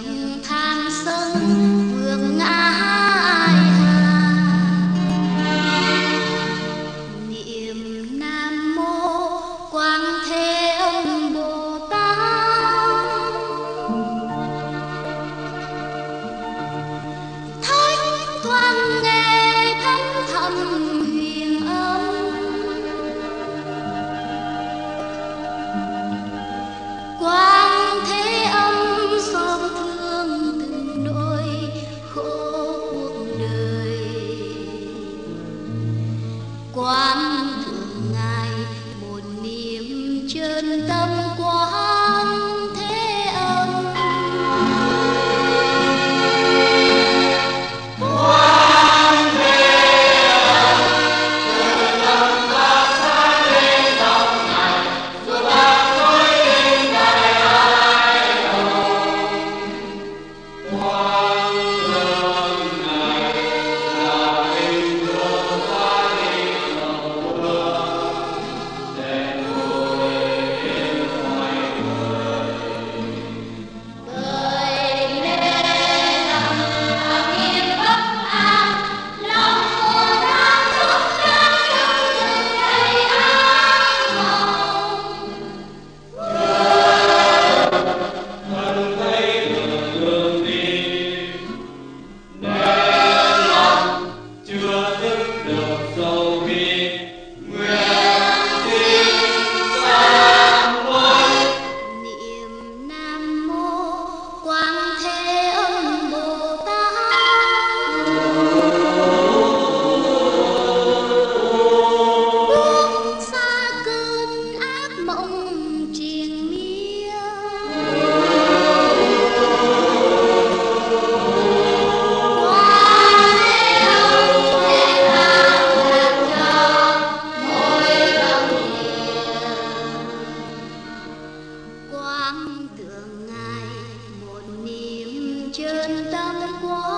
biển tham tâm 过